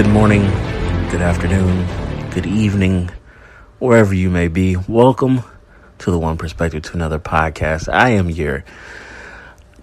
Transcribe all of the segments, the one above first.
Good morning, good afternoon, good evening, wherever you may be. Welcome to the One Perspective to Another podcast. I am your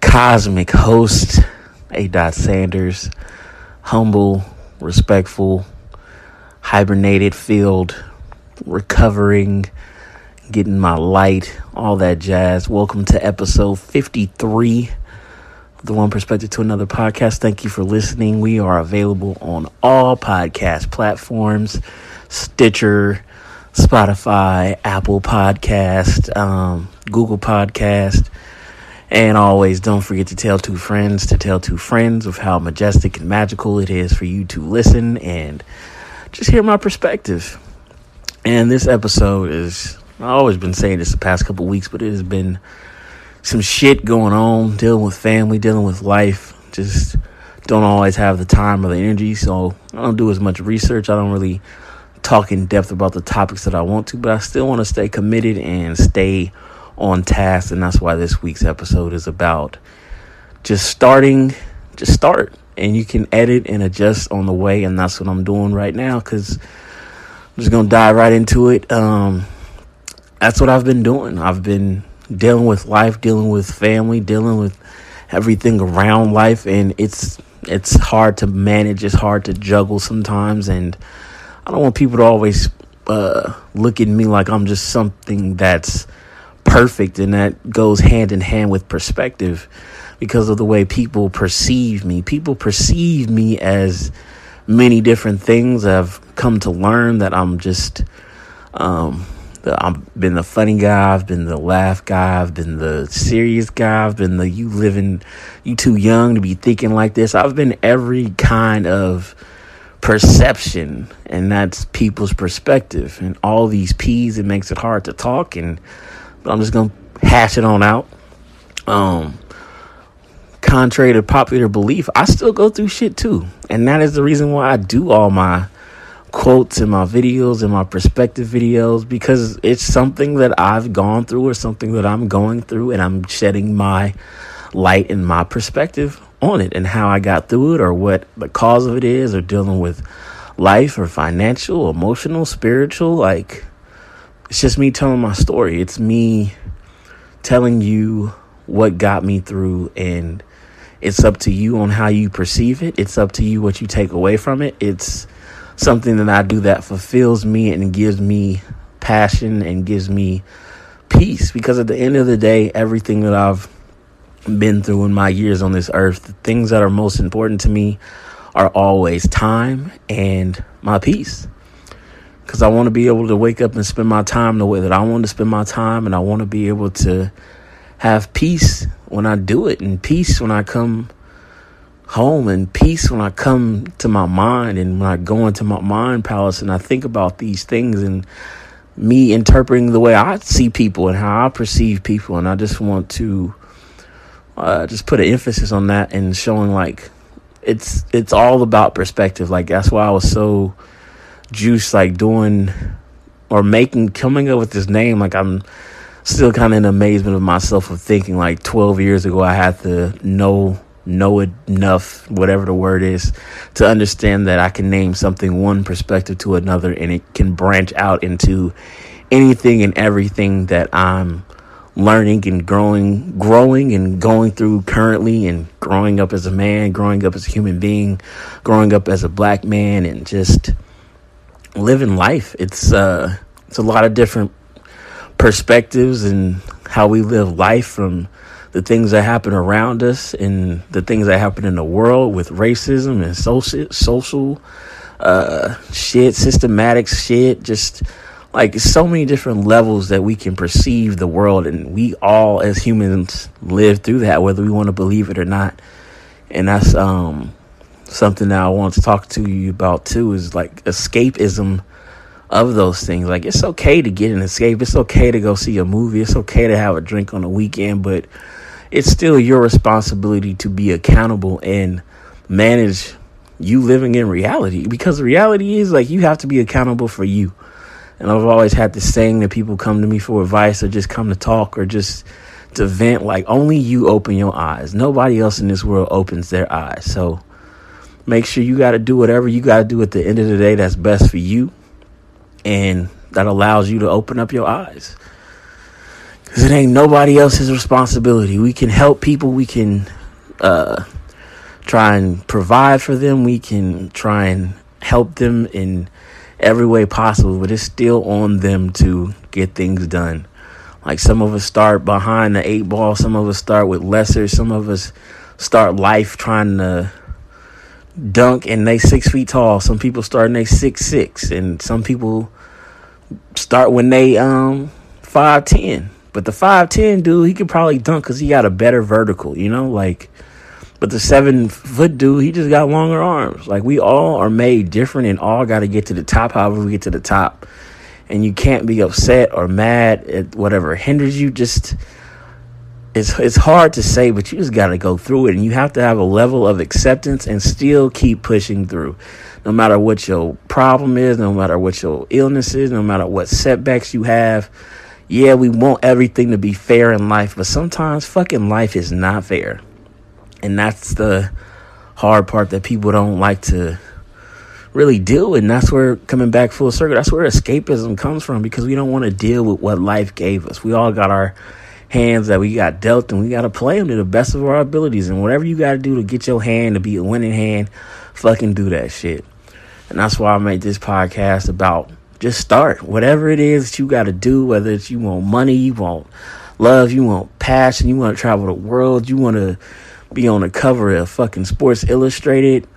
cosmic host, A. Dot Sanders, humble, respectful, hibernated, filled, recovering, getting my light, all that jazz. Welcome to episode 53 the One Perspective to Another podcast. Thank you for listening. We are available on all podcast platforms Stitcher, Spotify, Apple Podcast, um, Google Podcast. And always don't forget to tell two friends to tell two friends of how majestic and magical it is for you to listen and just hear my perspective. And this episode is, I've always been saying this the past couple weeks, but it has been some shit going on, dealing with family, dealing with life. Just don't always have the time or the energy, so I don't do as much research. I don't really talk in depth about the topics that I want to, but I still want to stay committed and stay on task, and that's why this week's episode is about just starting, just start, and you can edit and adjust on the way, and that's what I'm doing right now because I'm just gonna dive right into it. Um, that's what I've been doing. I've been dealing with life, dealing with family, dealing with everything around life, and it's it's hard to manage. It's hard to juggle sometimes, and I don't want people to always uh, look at me like I'm just something that's perfect, and that goes hand in hand with perspective because of the way people perceive me. People perceive me as many different things. I've come to learn that I'm just um, the, I've been the funny guy. I've been the laugh guy. I've been the serious guy. I've been the you living, you too young to be thinking like this. I've been every kind of perception, and that's people's perspective. And all these P's, it makes it hard to talk. And but I'm just gonna hash it on out. Um, contrary to popular belief, I still go through shit too, and that is the reason why I do all my quotes in my videos and my perspective videos because it's something that I've gone through or something that I'm going through and I'm shedding my light and my perspective on it and how I got through it or what the cause of it is or dealing with life or financial, emotional, spiritual like it's just me telling my story. It's me telling you what got me through and it's up to you on how you perceive it. It's up to you what you take away from it. It's something that I do that fulfills me and gives me passion and gives me peace. Because at the end of the day, everything that I've been through in my years on this earth, the things that are most important to me are always time and my peace. Because I want to be able to wake up and spend my time the way that I want to spend my time, and I want to be able to have peace when I do it, and peace when I come home and peace when I come to my mind and when I go into my mind palace and I think about these things and me interpreting the way I see people and how I perceive people. And I just want to uh, just put an emphasis on that and showing like it's it's all about perspective. Like that's why I was so juiced, like doing or making coming up with this name. Like I'm still kind of in amazement of myself of thinking like 12 years ago I had to know know enough, whatever the word is, to understand that I can name something one perspective to another and it can branch out into anything and everything that I'm learning and growing growing and going through currently and growing up as a man, growing up as a human being, growing up as a black man and just living life. It's uh it's a lot of different perspectives and how we live life from the things that happen around us and the things that happen in the world with racism and social social uh, shit, systematic shit, just like so many different levels that we can perceive the world, and we all as humans live through that, whether we want to believe it or not. And that's um, something that I want to talk to you about too. Is like escapism of those things. Like it's okay to get an escape. It's okay to go see a movie. It's okay to have a drink on the weekend, but it's still your responsibility to be accountable and manage you living in reality because reality is like you have to be accountable for you. And I've always had this saying that people come to me for advice or just come to talk or just to vent like only you open your eyes. Nobody else in this world opens their eyes. So make sure you got to do whatever you got to do at the end of the day that's best for you. And that allows you to open up your eyes. Because it ain't nobody else's responsibility. We can help people. We can uh, try and provide for them. We can try and help them in every way possible, but it's still on them to get things done. Like some of us start behind the eight ball, some of us start with lesser, some of us start life trying to dunk and they six feet tall. Some people start and they six six, and some people start when they um five ten. But the five ten dude, he could probably dunk because he got a better vertical, you know, like. But the seven foot dude, he just got longer arms. Like we all are made different and all got to get to the top. However, we get to the top, and you can't be upset or mad at whatever hinders you. Just it's it's hard to say, but you just got to go through it, and you have to have a level of acceptance and still keep pushing through, no matter what your problem is, no matter what your illness is, no matter what setbacks you have. Yeah, we want everything to be fair in life, but sometimes fucking life is not fair. And that's the hard part that people don't like to really deal with. And that's where coming back full circle, that's where escapism comes from because we don't want to deal with what life gave us. We all got our hands that we got dealt and we got to play them to the best of our abilities. And whatever you got to do to get your hand to be a winning hand, fucking do that shit. And that's why I made this podcast about just start. Whatever it is that you got to do, whether it's you want money, you want love, you want passion, you want to travel the world, you want to be on the cover of fucking Sports Illustrated.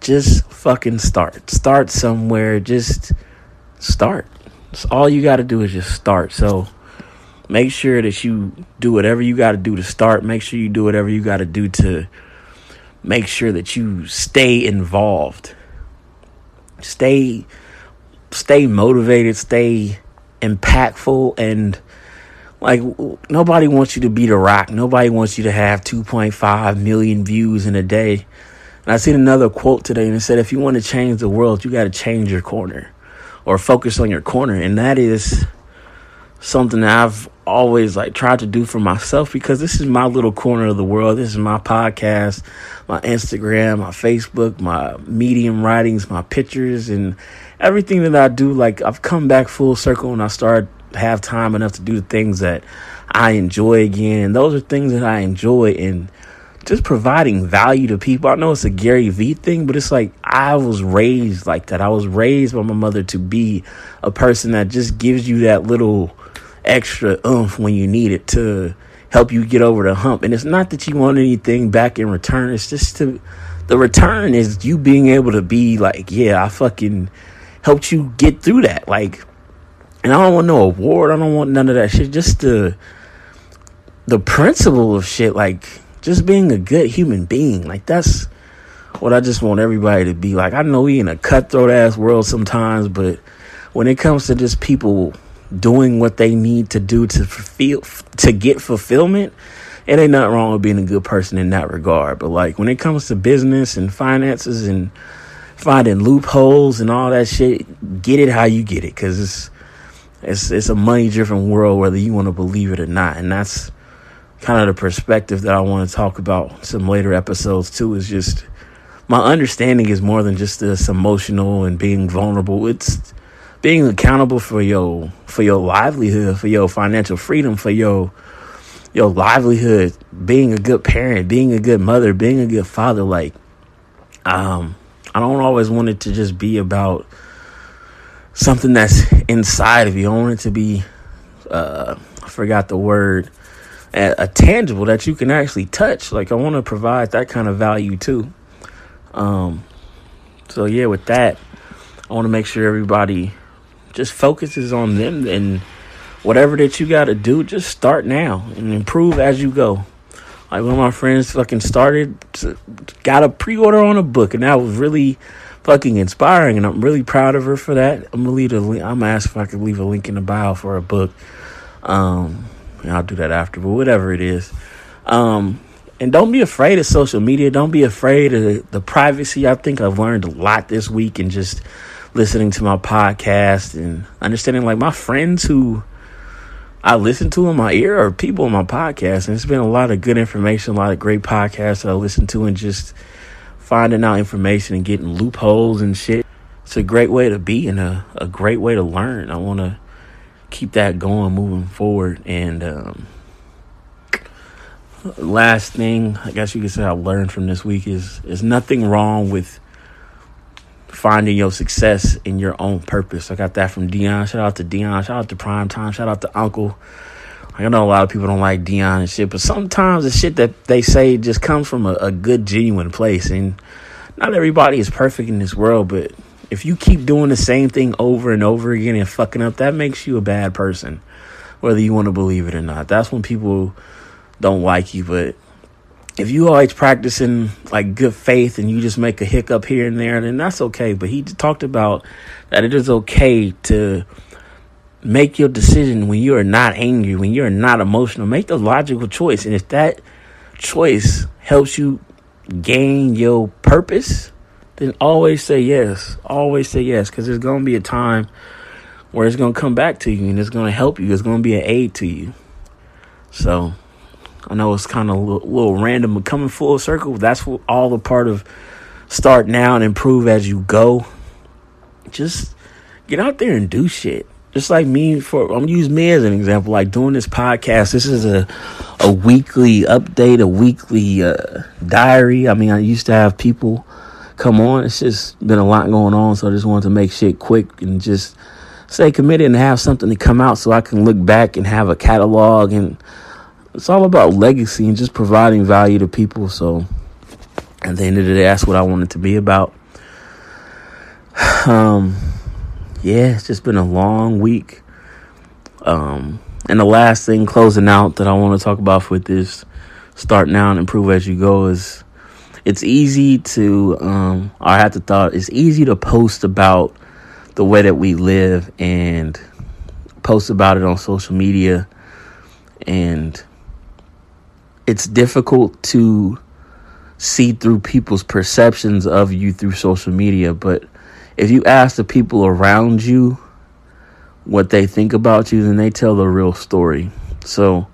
Just fucking start. Start somewhere. Just start. It's all you got to do is just start. So make sure that you do whatever you got to do to start. Make sure you do whatever you got to do to make sure that you stay involved. Stay stay motivated, stay impactful and like nobody wants you to be the rock. Nobody wants you to have 2.5 million views in a day. And I seen another quote today and it said if you want to change the world, you got to change your corner or focus on your corner. And that is something that I've always like tried to do for myself because this is my little corner of the world. This is my podcast, my Instagram, my Facebook, my medium writings, my pictures and everything that I do like I've come back full circle and I start have time enough to do the things that I enjoy again. And those are things that I enjoy and just providing value to people. I know it's a Gary Vee thing, but it's like I was raised like that. I was raised by my mother to be a person that just gives you that little extra oomph when you need it to help you get over the hump. And it's not that you want anything back in return. It's just to the return is you being able to be like, yeah, I fucking helped you get through that. Like, and I don't want no award. I don't want none of that shit. Just the the principle of shit, like just being a good human being. Like that's what I just want everybody to be like. I know we in a cutthroat ass world sometimes, but when it comes to just people doing what they need to do to fulfill to get fulfillment, it ain't nothing wrong with being a good person in that regard. But like when it comes to business and finances and finding loopholes and all that shit, get it how you get it, because it's it's it's a money driven world, whether you want to believe it or not, and that's kind of the perspective that I want to talk about some later episodes too. Is just my understanding is more than just this emotional and being vulnerable. It's being accountable for your for your livelihood, for your financial freedom, for your your livelihood, being a good parent, being a good mother, being a good father. Like, um, I don't always want it to just be about something that's inside of you. I want it to be, uh, I forgot the word, a, a tangible that you can actually touch. Like, I want to provide that kind of value too. Um, so yeah, with that, I want to make sure everybody just focuses on them and whatever that you got to do, just start now and improve as you go. Like one of my friends fucking started, got a pre order on a book, and that was really fucking inspiring. And I'm really proud of her for that. I'm gonna leave a link. I'm gonna ask if I could leave a link in the bio for a book. Um, I'll do that after, but whatever it is. Um, and don't be afraid of social media. Don't be afraid of the privacy. I think I've learned a lot this week and just listening to my podcast and understanding like my friends who I listen to in my ear are people in my podcast. And it's been a lot of good information, a lot of great podcasts that I listen to and just finding out information and getting loopholes and shit. It's a great way to be and a, a great way to learn. I want to keep that going moving forward. And um, last thing, I guess you could say I learned from this week is is nothing wrong with finding your success in your own purpose. I got that from Deion. Shout out to Deion. Shout out to Prime Time. Shout out to Uncle. I know a lot of people don't like Deion and shit, but sometimes the shit that they say just comes from a, a good, genuine place. And not everybody is perfect in this world, but if you keep doing the same thing over and over again and fucking up, that makes you a bad person, whether you want to believe it or not. That's when people don't like you. But if you always practicing like good faith and you just make a hiccup here and there, then that's okay. But he talked about that it is okay to make your decision when you are not angry, when you're not emotional. Make the logical choice. And if that choice helps you gain your purpose, then always say yes. Always say yes. Because there's to be a time where it's to come back to you and it's to help you. It's to be an aid to you. So I know it's kind of a little, little random, but coming full circle, that's all a part of start now and improve as you go. Just get out there and do shit just like me for I'm gonna use me as an example, like doing this podcast. This is a a weekly update, a weekly uh, diary. I mean, I used to have people come on. It's just been a lot going on, so I just wanted to make shit quick and just stay committed and have something to come out so I can look back and have a catalog and it's all about legacy and just providing value to people. So at the end of the day, that's what I wanted to be about. Um yeah, it's just been a long week. Um, and the last thing closing out that I want to talk about with this start now and improve as you go is it's easy to um I had to thought it's easy to post about the way that we live and post about it on social media and it's difficult to see through people's perceptions of you through social media but if you ask the people around you what they think about you, then they tell the real story. So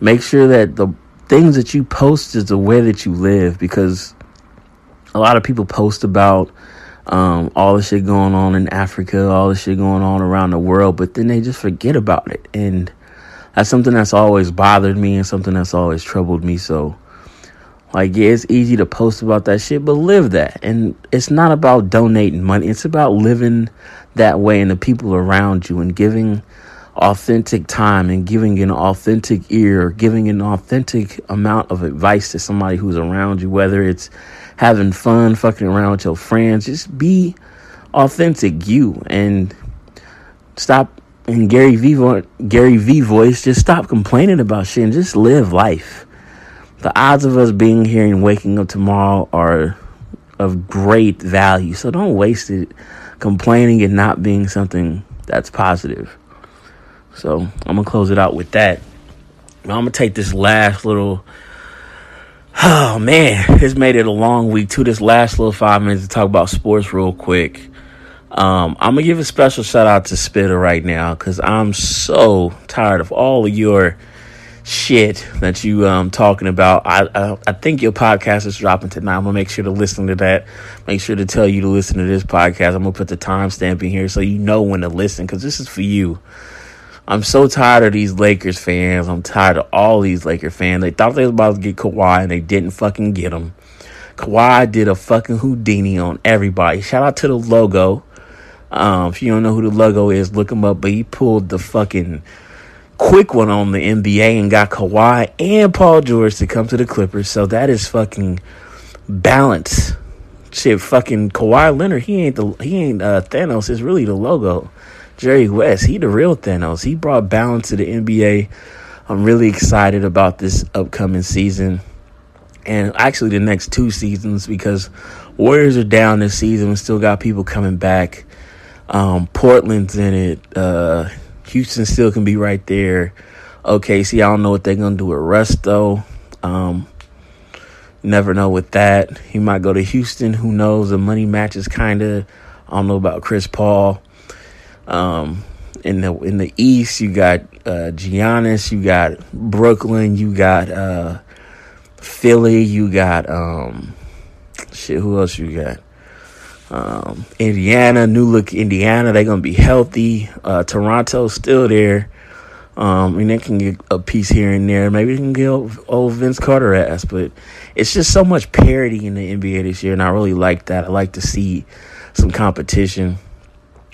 make sure that the things that you post is the way that you live because a lot of people post about um, all the shit going on in Africa, all the shit going on around the world, but then they just forget about it. And that's something that's always bothered me and something that's always troubled me. So like, yeah, it's easy to post about that shit, but live that. And it's not about donating money, it's about living that way and the people around you and giving authentic time and giving an authentic ear, giving an authentic amount of advice to somebody who's around you, whether it's having fun, fucking around with your friends. Just be authentic you and stop and Gary Vee Gary Vee voice, just stop complaining about shit and just live life the odds of us being here and waking up tomorrow are of great value. So don't waste it complaining and not being something that's positive. So I'm gonna close it out with that. I'm gonna take this last little. Oh man, it's made it a long week too. This last little five minutes to talk about sports real quick. Um, I'm gonna give a special shout out to Spitter right now because I'm so tired of all of your shit that you um talking about. I, I, I think your podcast is dropping tonight. I'm gonna make sure to listen to that. Make sure to tell you to listen to this podcast. I'm gonna put the timestamp in here so you know when to listen because this is for you. I'm so tired of these Lakers fans. I'm tired of all these Laker fans. They thought they was about to get Kawhi and they didn't fucking get him. Kawhi did a fucking Houdini on everybody. Shout out to the logo. Um, if you don't know who the logo is, look him up. But he pulled the fucking quick one on the NBA and got Kawhi and Paul George to come to the Clippers. So that is fucking balance. Shit, fucking Kawhi Leonard, he ain't the he ain't uh, Thanos. It's really the logo. Jerry West, he the real Thanos. He brought balance to the NBA. I'm really excited about this upcoming season, and actually the next two seasons because Warriors are down this season. We still got people coming back. Um, Portland's in it. Uh, Houston still can be right there. Okay, see, I don't know what they're gonna do with Russ though. Um, never know with that. He might go to Houston. Who knows? The money matches kind of. I don't know about Chris Paul. Um, in the in the East, you got uh, Giannis, you got Brooklyn, you got uh, Philly, you got um, shit, who else you got? Um, Indiana, new look Indiana, they're gonna be healthy. Uh, Toronto's still there. Um, I mean, they can get a piece here and there. Maybe they can get old Vince Carter ass, but it's just so much parity in the NBA this year, and I really like that. I like to see some competition.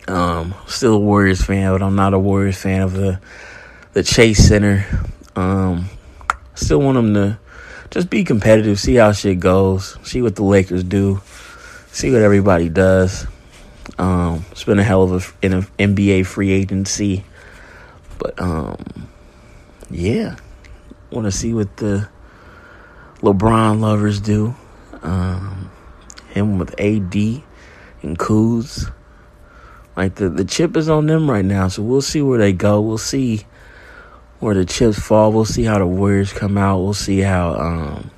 Um, still a Warriors fan, but I'm not a Warriors fan of the the Chase Center. Um, still want them to just be competitive, see how shit goes, see what the Lakers do, see what everybody does. Um, it's been a hell of a, an NBA free agency, but um, yeah, want to see what the LeBron lovers do. Um, him with AD and Kuz. Like the the chip is on them right now, so we'll see where they go. We'll see where the chips fall. We'll see how the Warriors come out. We'll see how um,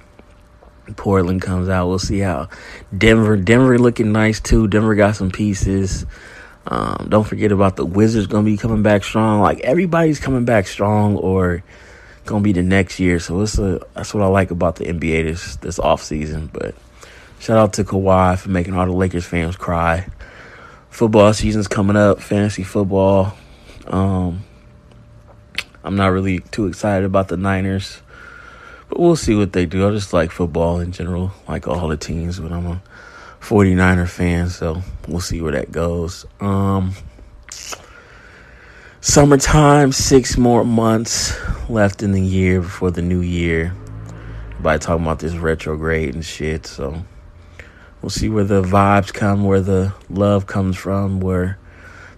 Portland comes out. We'll see how Denver Denver looking nice too. Denver got some pieces. Um, don't forget about the Wizards gonna be coming back strong. Like everybody's coming back strong or gonna be the next year. So it's a that's what I like about the NBA this this off season. But shout out to Kawhi for making all the Lakers fans cry. Football season's coming up, fantasy football. Um, I'm not really too excited about the Niners, but we'll see what they do. I just like football in general, like all the teams, but I'm a 49er fan, so we'll see where that goes. Um, summertime, six more months left in the year before the new year. By talking about this retrograde and shit, so we'll see where the vibes come, where the love comes from, where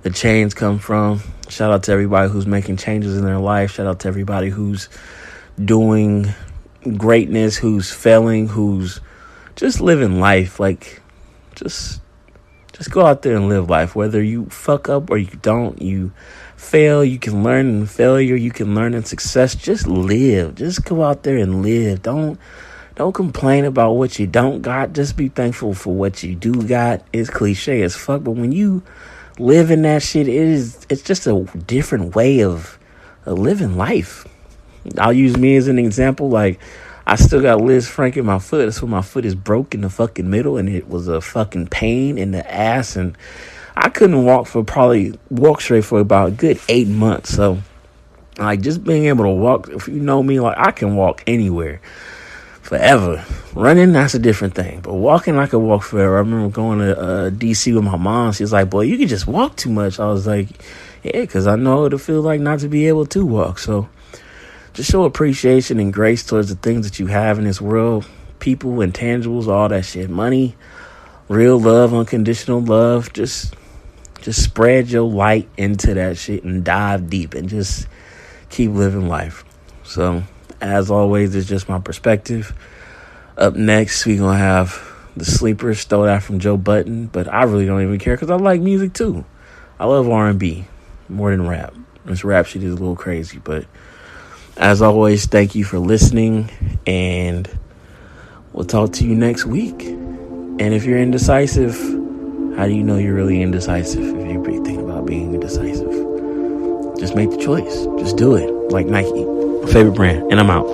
the chains come from. Shout out to everybody who's making changes in their life. Shout out to everybody who's doing greatness, who's failing, who's just living life. Like, just just go out there and live life. Whether you fuck up or you don't, you fail, you can learn in failure, you can learn in success. Just live. Just go out there and live. Don't don't complain about what you don't got. Just be thankful for what you do got. It's cliche as fuck, but when you live in that shit. It is it's just a different way of, of living life. I'll use me as an example. Like I still got Lisfranc in my foot. That's why my foot is broke in the fucking middle, and it was a fucking pain in the ass, and I couldn't walk for probably walk straight for about a good eight months. So, like just being able to walk. If you know me, like I can walk anywhere forever. Running, that's a different thing. But walking, I could walk forever. I remember going to uh, DC with my mom. She was like, boy, you can just walk too much. I was like, yeah, because I know what it feels like not to be able to walk. So just show appreciation and grace towards the things that you have in this world. People, intangibles, all that shit. Money, real love, unconditional love. Just, just spread your light into that shit and dive deep and just keep living life. So as always, it's just my perspective. Up next, we gonna have the Sleeper, Stole that from Joe Budden, but I really don't even care because I like music too. I love R and B more than rap. This rap shit is a little crazy, but as always, thank you for listening, and we'll talk to you next week. And if you're indecisive, how do you know you're really indecisive if you're thinking about being indecisive? Just make the choice. Just do it, like Nike my favorite brand, and I'm out.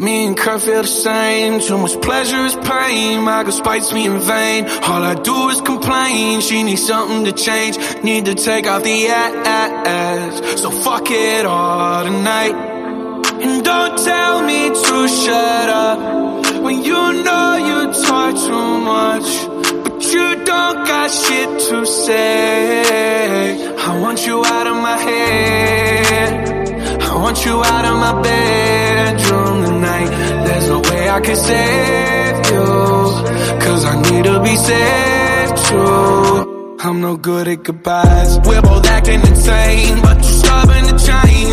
Me and Kurt feel the same. Too much pleasure is pain. My girl spites me in vain. All I do is complain. She needs something to change. Need to take out the ass. So fuck it all tonight. And don't tell me to shut up. When you know you talk too much. But you don't got shit to say. I want you out of my head. I want you out of my bedroom tonight There's no way I can save you Cause I need to be saved too I'm no good at goodbyes We're both acting insane But you're stubborn to change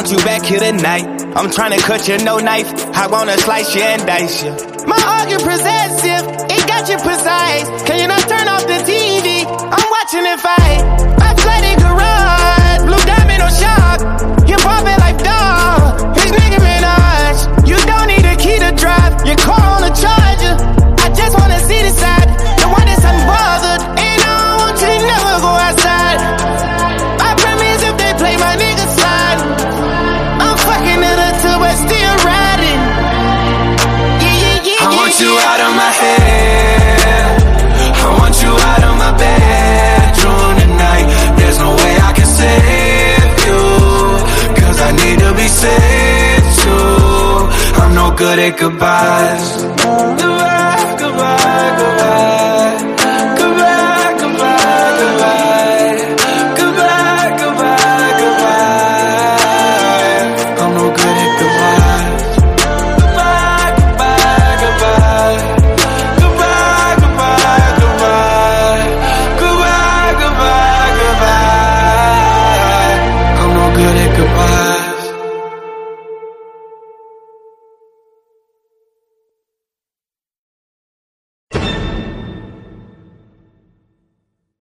want you back here tonight. I'm trying to cut you no knife. I wanna slice you and dice you. My argument possessive, it got you precise. Can you not turn off the TV? I'm watching it fight. I flooded garage, blue diamond on shock. You pop it like dog. His nigga Minaj. You don't need a key to drive. Your car on a charger. Out of my head. I want you out of my bedroom tonight. There's no way I can save you. Cause I need to be saved too. I'm no good at goodbyes.